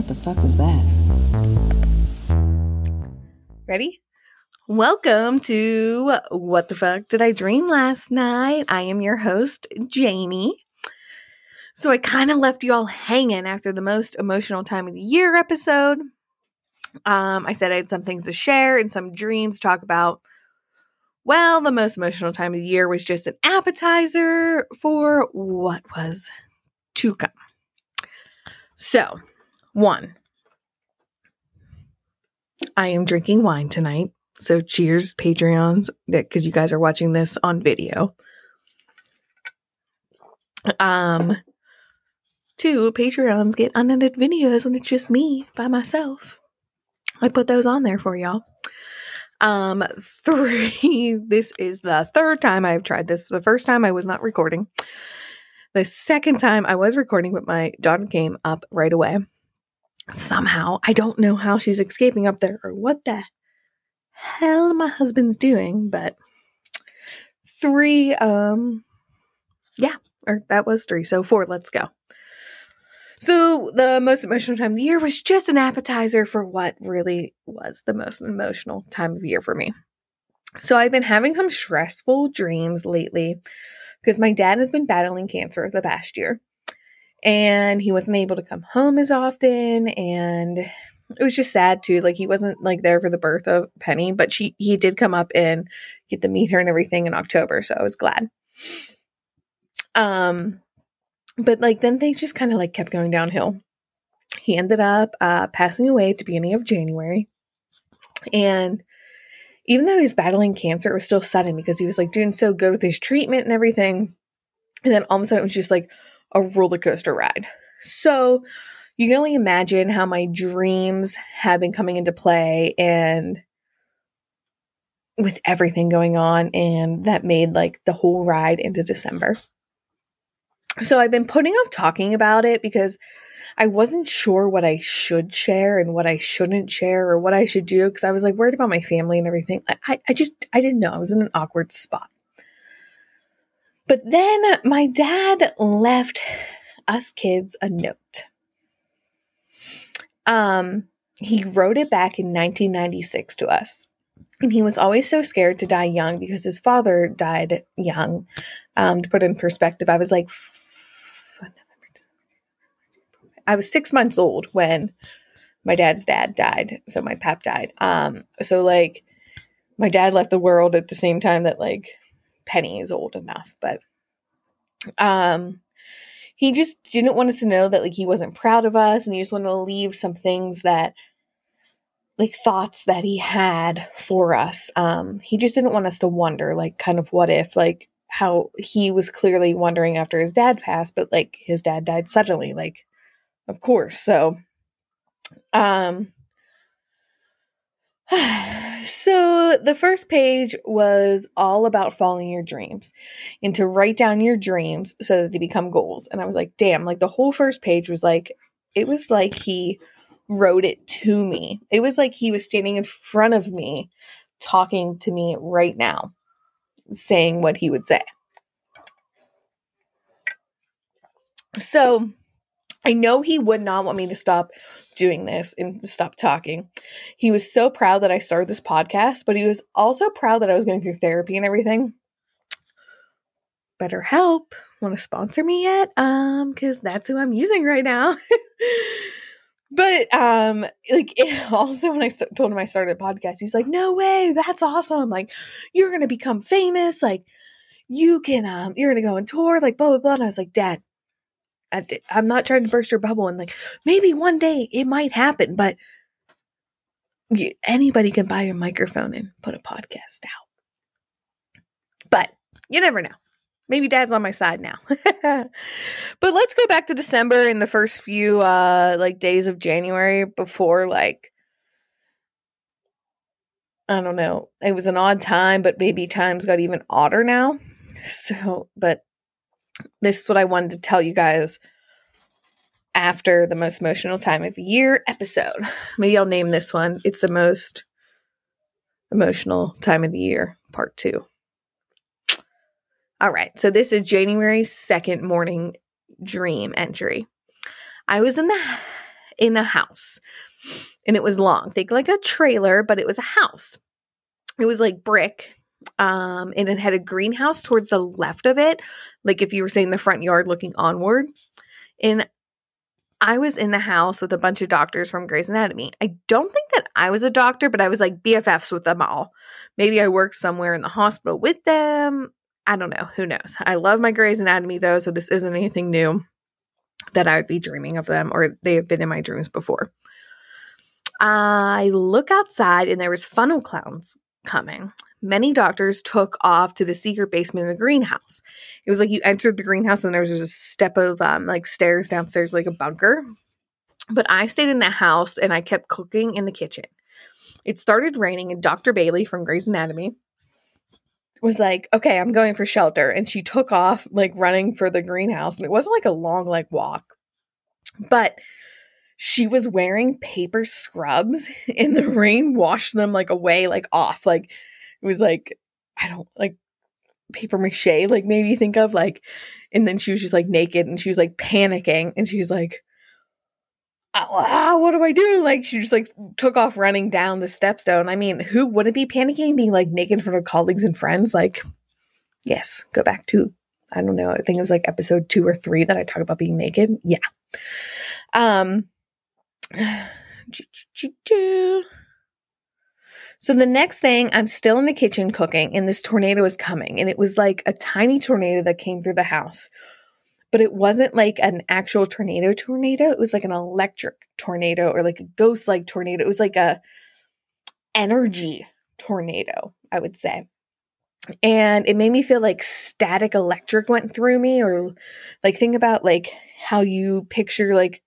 What the fuck was that? Ready? Welcome to What the Fuck Did I Dream Last Night? I am your host, Janie. So I kind of left you all hanging after the most emotional time of the year episode. Um, I said I had some things to share and some dreams to talk about. Well, the most emotional time of the year was just an appetizer for what was to come. So, one, I am drinking wine tonight. So, cheers, Patreons, because you guys are watching this on video. Um, two, Patreons get unedited videos when it's just me by myself. I put those on there for y'all. Um, three, this is the third time I've tried this. The first time I was not recording. The second time I was recording, but my daughter came up right away. Somehow, I don't know how she's escaping up there or what the hell my husband's doing, but three, um, yeah, or that was three. So four, let's go. So the most emotional time of the year was just an appetizer for what really was the most emotional time of year for me. So I've been having some stressful dreams lately because my dad has been battling cancer the past year and he wasn't able to come home as often. And it was just sad too. Like he wasn't like there for the birth of penny but she he did come up and get to meet her and everything in october so i was glad. Um but like then things just kind of like kept going downhill. He ended up uh passing away at the beginning of january. And even though he was battling cancer, it was still sudden because he was like doing so good with his treatment and everything. And then all of a sudden it was just like a roller coaster ride. So you can only imagine how my dreams have been coming into play and with everything going on. And that made like the whole ride into December. So I've been putting off talking about it because I wasn't sure what I should share and what I shouldn't share or what I should do because I was like worried about my family and everything. I, I just, I didn't know. I was in an awkward spot. But then my dad left us kids a note. Um, he wrote it back in 1996 to us. And he was always so scared to die young because his father died young. Um, to put in perspective, I was like I was six months old when my dad's dad died. So my pap died. Um, so like my dad left the world at the same time that like Penny is old enough, but um he just didn't want us to know that like he wasn't proud of us and he just wanted to leave some things that like thoughts that he had for us. Um he just didn't want us to wonder like kind of what if like how he was clearly wondering after his dad passed, but like his dad died suddenly. Like of course. So, um, so the first page was all about following your dreams and to write down your dreams so that they become goals. And I was like, damn, like the whole first page was like, it was like he wrote it to me. It was like he was standing in front of me talking to me right now, saying what he would say. So, I know he would not want me to stop doing this and stop talking. He was so proud that I started this podcast, but he was also proud that I was going through therapy and everything. BetterHelp want to sponsor me yet? Um, because that's who I'm using right now. but um, like it, also when I told him I started a podcast, he's like, "No way, that's awesome! Like you're gonna become famous. Like you can um, you're gonna go on tour. Like blah blah blah." And I was like, "Dad." I, I'm not trying to burst your bubble and like maybe one day it might happen, but anybody can buy a microphone and put a podcast out. But you never know. Maybe dad's on my side now. but let's go back to December in the first few uh like days of January before like I don't know. It was an odd time, but maybe times got even odder now. So, but this is what I wanted to tell you guys after the most emotional time of year episode. Maybe I'll name this one. It's the most emotional time of the year, part two. All right, so this is January 2nd morning dream entry. I was in the in a house. And it was long. Think like a trailer, but it was a house. It was like brick. Um, and it had a greenhouse towards the left of it, like if you were saying the front yard looking onward. And I was in the house with a bunch of doctors from Grey's Anatomy. I don't think that I was a doctor, but I was like BFFs with them all. Maybe I worked somewhere in the hospital with them. I don't know. Who knows? I love my Grey's Anatomy though, so this isn't anything new that I would be dreaming of them or they have been in my dreams before. I look outside and there was funnel clouds coming. Many doctors took off to the secret basement of the greenhouse. It was like you entered the greenhouse and there was a step of um, like stairs downstairs, like a bunker. But I stayed in the house and I kept cooking in the kitchen. It started raining, and Dr. Bailey from Grey's Anatomy was like, okay, I'm going for shelter. And she took off, like running for the greenhouse. And it wasn't like a long, like walk, but she was wearing paper scrubs and the rain washed them like away, like off. Like it was like, I don't like paper mache, like maybe think of like, and then she was just like naked and she was like panicking and she's like, ah, what do I do? Like she just like took off running down the steps though. And I mean, who wouldn't be panicking being like naked in front of colleagues and friends? Like, yes, go back to I don't know, I think it was like episode two or three that I talk about being naked. Yeah. Um so the next thing, I'm still in the kitchen cooking, and this tornado is coming. And it was like a tiny tornado that came through the house but it wasn't like an actual tornado tornado. It was like an electric tornado or like a ghost like tornado. It was like a energy tornado, I would say. And it made me feel like static electric went through me or like think about like how you picture like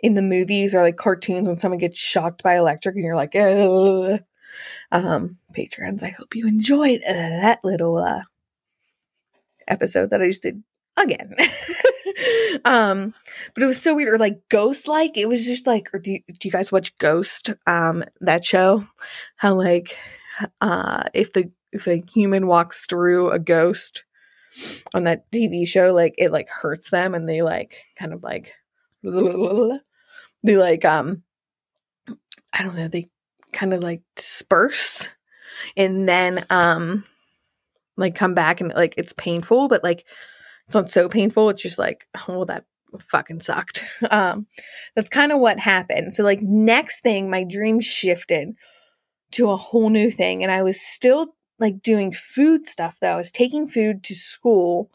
in the movies or like cartoons when someone gets shocked by electric and you're like, Ugh. um, patrons, I hope you enjoyed that little uh episode that I just did again. um, but it was so weird, or like ghost like. It was just like, or do you, do you guys watch Ghost? Um, that show, how like, uh, if the if a human walks through a ghost on that TV show, like it like hurts them, and they like kind of like they like um, I don't know, they kind of like disperse, and then um, like come back and like it's painful, but like it's not so painful. It's just like, oh, that fucking sucked. Um, that's kind of what happened. So, like, next thing, my dream shifted to a whole new thing. And I was still like doing food stuff though. I was taking food to school.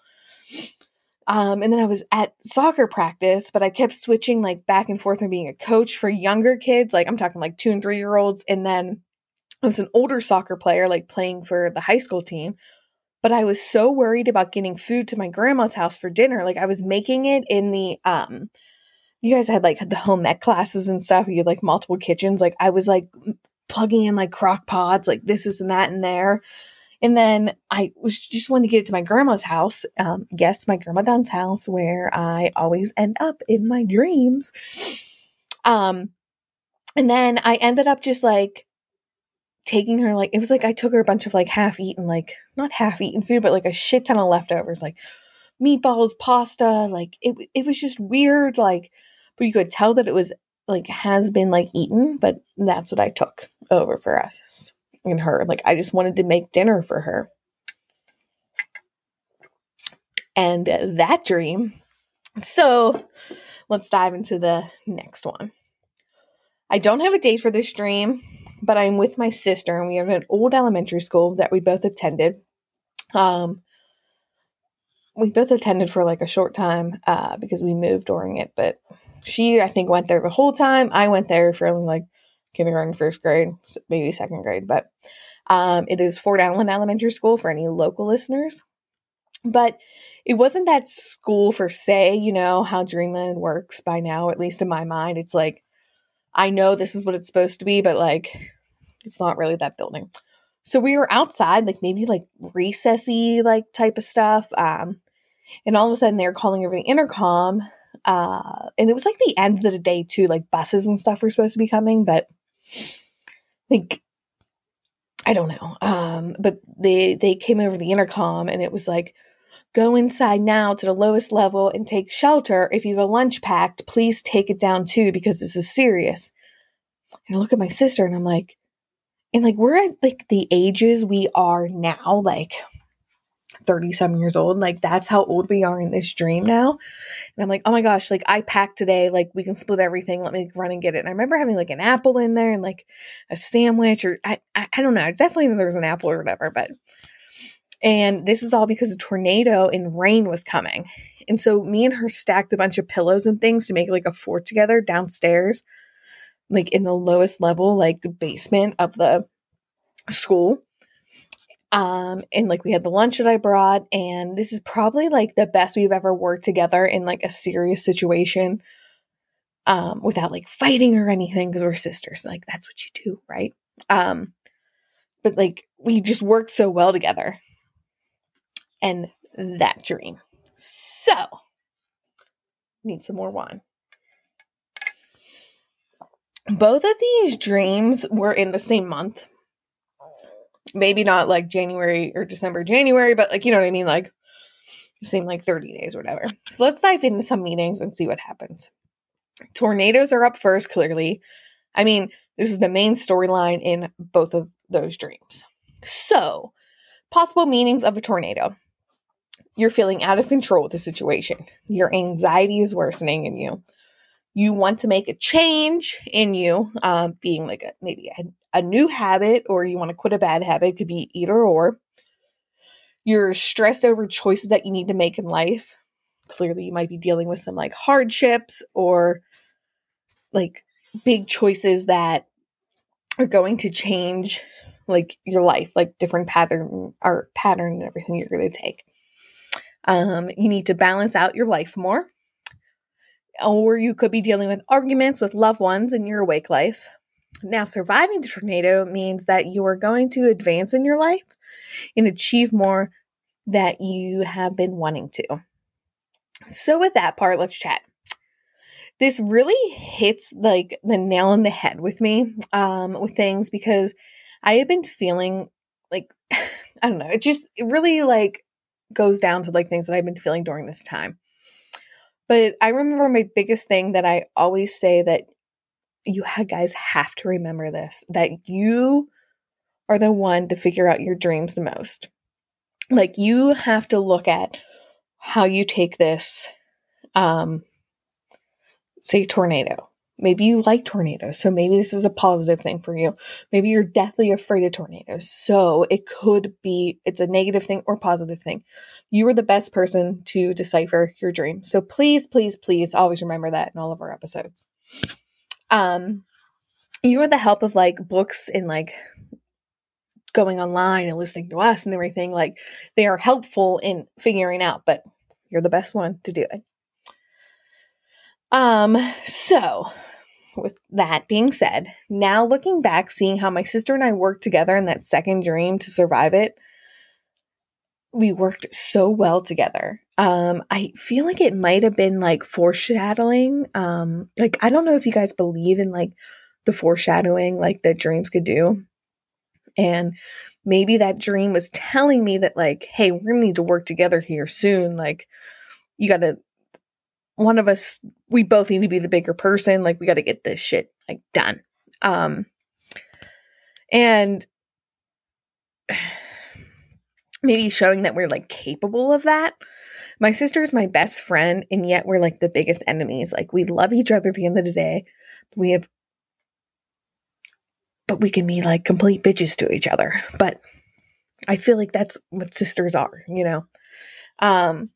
Um, and then I was at soccer practice, but I kept switching like back and forth and being a coach for younger kids. Like I'm talking like two and three year olds. And then I was an older soccer player, like playing for the high school team but I was so worried about getting food to my grandma's house for dinner. Like I was making it in the um you guys had like the home ec classes and stuff. You had like multiple kitchens. Like I was like plugging in like crock pots, like this is and that and there. And then I was just wanting to get it to my grandma's house. Um, yes, my grandma Don's house where I always end up in my dreams. Um, and then I ended up just like taking her like it was like I took her a bunch of like half eaten like not half eaten food but like a shit ton of leftovers like meatballs, pasta, like it it was just weird like but you could tell that it was like has been like eaten, but that's what I took over for us and her. Like I just wanted to make dinner for her. And that dream. So, let's dive into the next one. I don't have a date for this dream but I'm with my sister, and we have an old elementary school that we both attended. Um, we both attended for like a short time uh, because we moved during it, but she, I think, went there the whole time. I went there for like kindergarten, first grade, maybe second grade, but um, it is Fort Allen Elementary School for any local listeners. But it wasn't that school for say, you know, how Dreamland works by now, at least in my mind. It's like I know this is what it's supposed to be, but like it's not really that building. So we were outside, like maybe like recessy like type of stuff. Um, and all of a sudden they were calling over the intercom. Uh, and it was like the end of the day too, like buses and stuff were supposed to be coming, but like I don't know. Um, but they they came over the intercom and it was like Go inside now to the lowest level and take shelter. If you have a lunch packed, please take it down too because this is serious. And I look at my sister and I'm like, and like we're at like the ages we are now, like 37 years old. Like that's how old we are in this dream now. And I'm like, oh my gosh, like I packed today, like we can split everything. Let me run and get it. And I remember having like an apple in there and like a sandwich or I I, I don't know. I definitely know there was an apple or whatever, but and this is all because a tornado and rain was coming. And so me and her stacked a bunch of pillows and things to make like a fort together downstairs, like in the lowest level, like basement of the school. Um, and like we had the lunch that I brought, and this is probably like the best we've ever worked together in like a serious situation. Um, without like fighting or anything, because we're sisters. Like that's what you do, right? Um, but like we just worked so well together and that dream. So, need some more wine. Both of these dreams were in the same month. Maybe not like January or December, January, but like, you know what I mean? Like, same like 30 days or whatever. So let's dive into some meanings and see what happens. Tornadoes are up first, clearly. I mean, this is the main storyline in both of those dreams. So, possible meanings of a tornado you're feeling out of control with the situation. Your anxiety is worsening in you. You want to make a change in you, uh, being like a, maybe a, a new habit, or you want to quit a bad habit. It could be either or. You're stressed over choices that you need to make in life. Clearly, you might be dealing with some like hardships or like big choices that are going to change like your life, like different pattern or pattern and everything you're going to take. Um, you need to balance out your life more. Or you could be dealing with arguments with loved ones in your awake life. Now, surviving the tornado means that you are going to advance in your life and achieve more that you have been wanting to. So, with that part, let's chat. This really hits like the nail on the head with me um, with things because I have been feeling like I don't know, it just it really like goes down to like things that I've been feeling during this time. But I remember my biggest thing that I always say that you guys have to remember this that you are the one to figure out your dreams the most. Like you have to look at how you take this um say tornado Maybe you like tornadoes, so maybe this is a positive thing for you. Maybe you're deathly afraid of tornadoes, so it could be it's a negative thing or positive thing. You are the best person to decipher your dream. So please, please, please always remember that in all of our episodes. Um, you are the help of like books and like going online and listening to us and everything. Like they are helpful in figuring out, but you're the best one to do it. Um, so with that being said, now looking back, seeing how my sister and I worked together in that second dream to survive it, we worked so well together. Um, I feel like it might have been like foreshadowing. Um, like I don't know if you guys believe in like the foreshadowing like that dreams could do. And maybe that dream was telling me that like, hey, we're gonna need to work together here soon. Like you gotta one of us we both need to be the bigger person like we got to get this shit like done um and maybe showing that we're like capable of that my sister is my best friend and yet we're like the biggest enemies like we love each other at the end of the day we have but we can be like complete bitches to each other but i feel like that's what sisters are you know um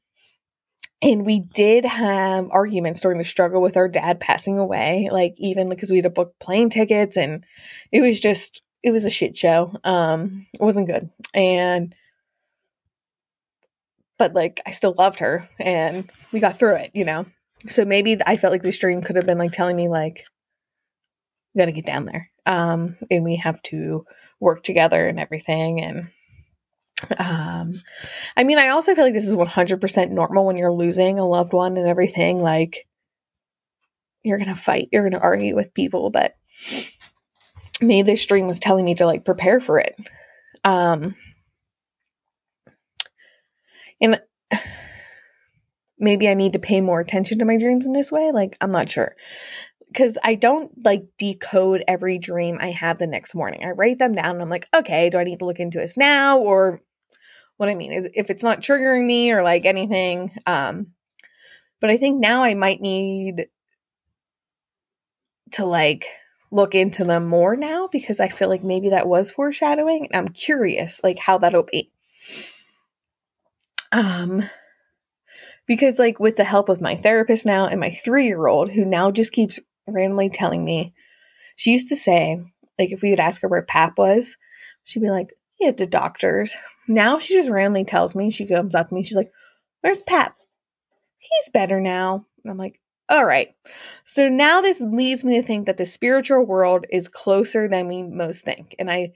and we did have arguments during the struggle with our dad passing away, like even because we had to book plane tickets and it was just it was a shit show. Um it wasn't good. And but like I still loved her and we got through it, you know. So maybe I felt like this dream could have been like telling me like we got to get down there. Um and we have to work together and everything and um, I mean, I also feel like this is 100% normal when you're losing a loved one and everything. Like, you're to fight, you're to argue with people, but maybe this dream was telling me to like prepare for it. Um, and maybe I need to pay more attention to my dreams in this way. Like, I'm not sure. Because I don't like decode every dream I have the next morning. I write them down and I'm like, okay, do I need to look into this now? Or what I mean is if it's not triggering me or like anything. Um, but I think now I might need to like look into them more now because I feel like maybe that was foreshadowing. And I'm curious like how that'll be. Um, because like with the help of my therapist now and my three year old who now just keeps randomly telling me she used to say like if we would ask her where pap was she'd be like had the doctors. Now she just randomly tells me she comes up to me she's like where's pap? He's better now. And i'm like all right. So now this leads me to think that the spiritual world is closer than we most think. And i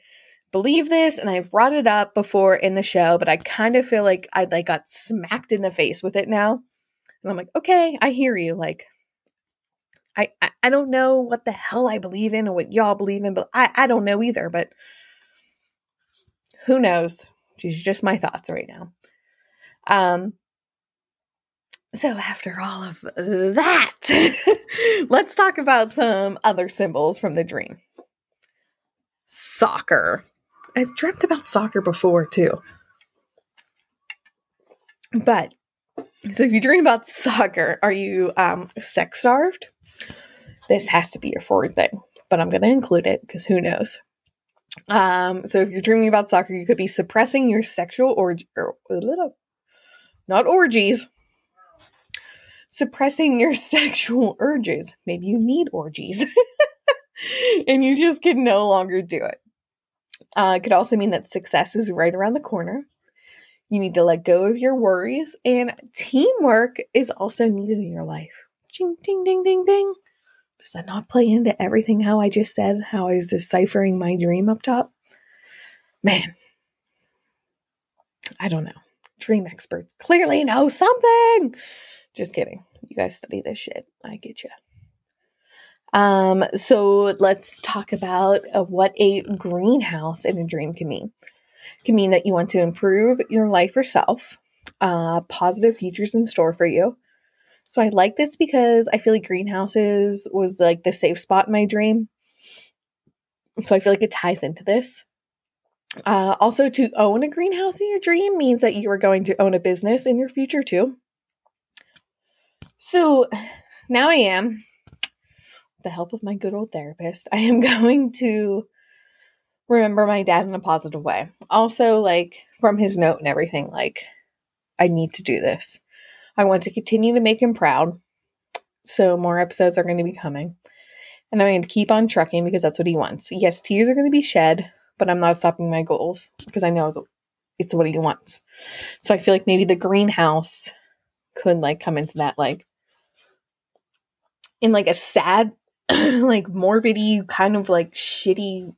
believe this and I've brought it up before in the show, but I kind of feel like I like got smacked in the face with it now. And I'm like, okay, I hear you. Like I, I, I don't know what the hell I believe in or what y'all believe in, but I, I don't know either, but who knows? She's just my thoughts right now. Um so after all of that, let's talk about some other symbols from the dream. Soccer. I've dreamt about soccer before too. But so if you dream about soccer, are you um, sex starved? This has to be your forward thing, but I'm going to include it because who knows. Um, so if you're dreaming about soccer, you could be suppressing your sexual or, or not orgies, suppressing your sexual urges. Maybe you need orgies, and you just can no longer do it. Uh, it could also mean that success is right around the corner. You need to let go of your worries, and teamwork is also needed in your life. Ding, ding, ding, ding, ding. Does that not play into everything how I just said, how I was deciphering my dream up top? Man, I don't know. Dream experts clearly know something. Just kidding. You guys study this shit. I get you. Um, so let's talk about uh, what a greenhouse in a dream can mean. It can mean that you want to improve your life yourself, uh, positive futures in store for you. So I like this because I feel like greenhouses was like the safe spot in my dream. So I feel like it ties into this. Uh, also, to own a greenhouse in your dream means that you are going to own a business in your future too. So now I am the help of my good old therapist, I am going to remember my dad in a positive way. Also, like from his note and everything, like, I need to do this. I want to continue to make him proud. So, more episodes are going to be coming. And I'm going to keep on trucking because that's what he wants. Yes, tears are going to be shed, but I'm not stopping my goals because I know it's what he wants. So, I feel like maybe the greenhouse could like come into that, like, in like a sad like morbidy, kind of like shitty,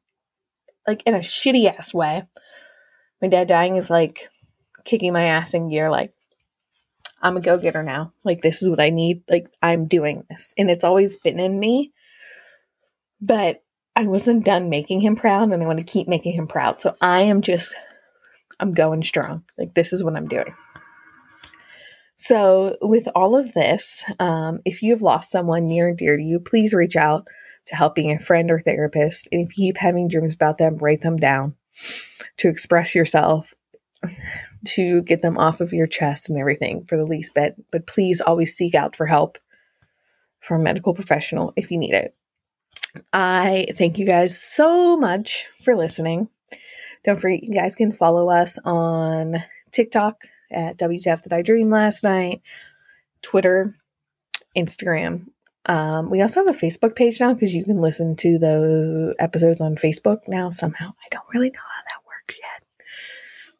like in a shitty ass way. My dad dying is like kicking my ass in gear, like, I'm a go getter now. Like, this is what I need. Like, I'm doing this. And it's always been in me. But I wasn't done making him proud, and I want to keep making him proud. So I am just, I'm going strong. Like, this is what I'm doing. So, with all of this, um, if you've lost someone near and dear to you, please reach out to helping a friend or therapist. And if you keep having dreams about them, write them down to express yourself, to get them off of your chest and everything for the least bit. But please always seek out for help from a medical professional if you need it. I thank you guys so much for listening. Don't forget, you guys can follow us on TikTok at WTF Did I Dream Last Night, Twitter, Instagram. Um, we also have a Facebook page now because you can listen to the episodes on Facebook now somehow. I don't really know how that works yet,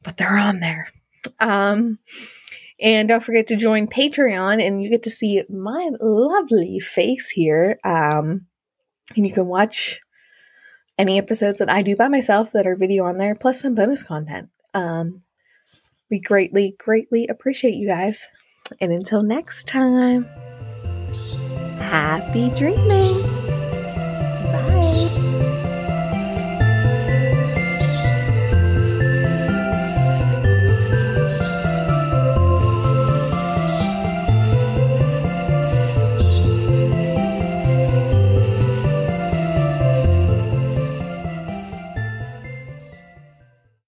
but they're on there. Um, and don't forget to join Patreon and you get to see my lovely face here. Um, and you can watch any episodes that I do by myself that are video on there, plus some bonus content. Um, we greatly, greatly appreciate you guys. And until next time, happy dreaming. Bye.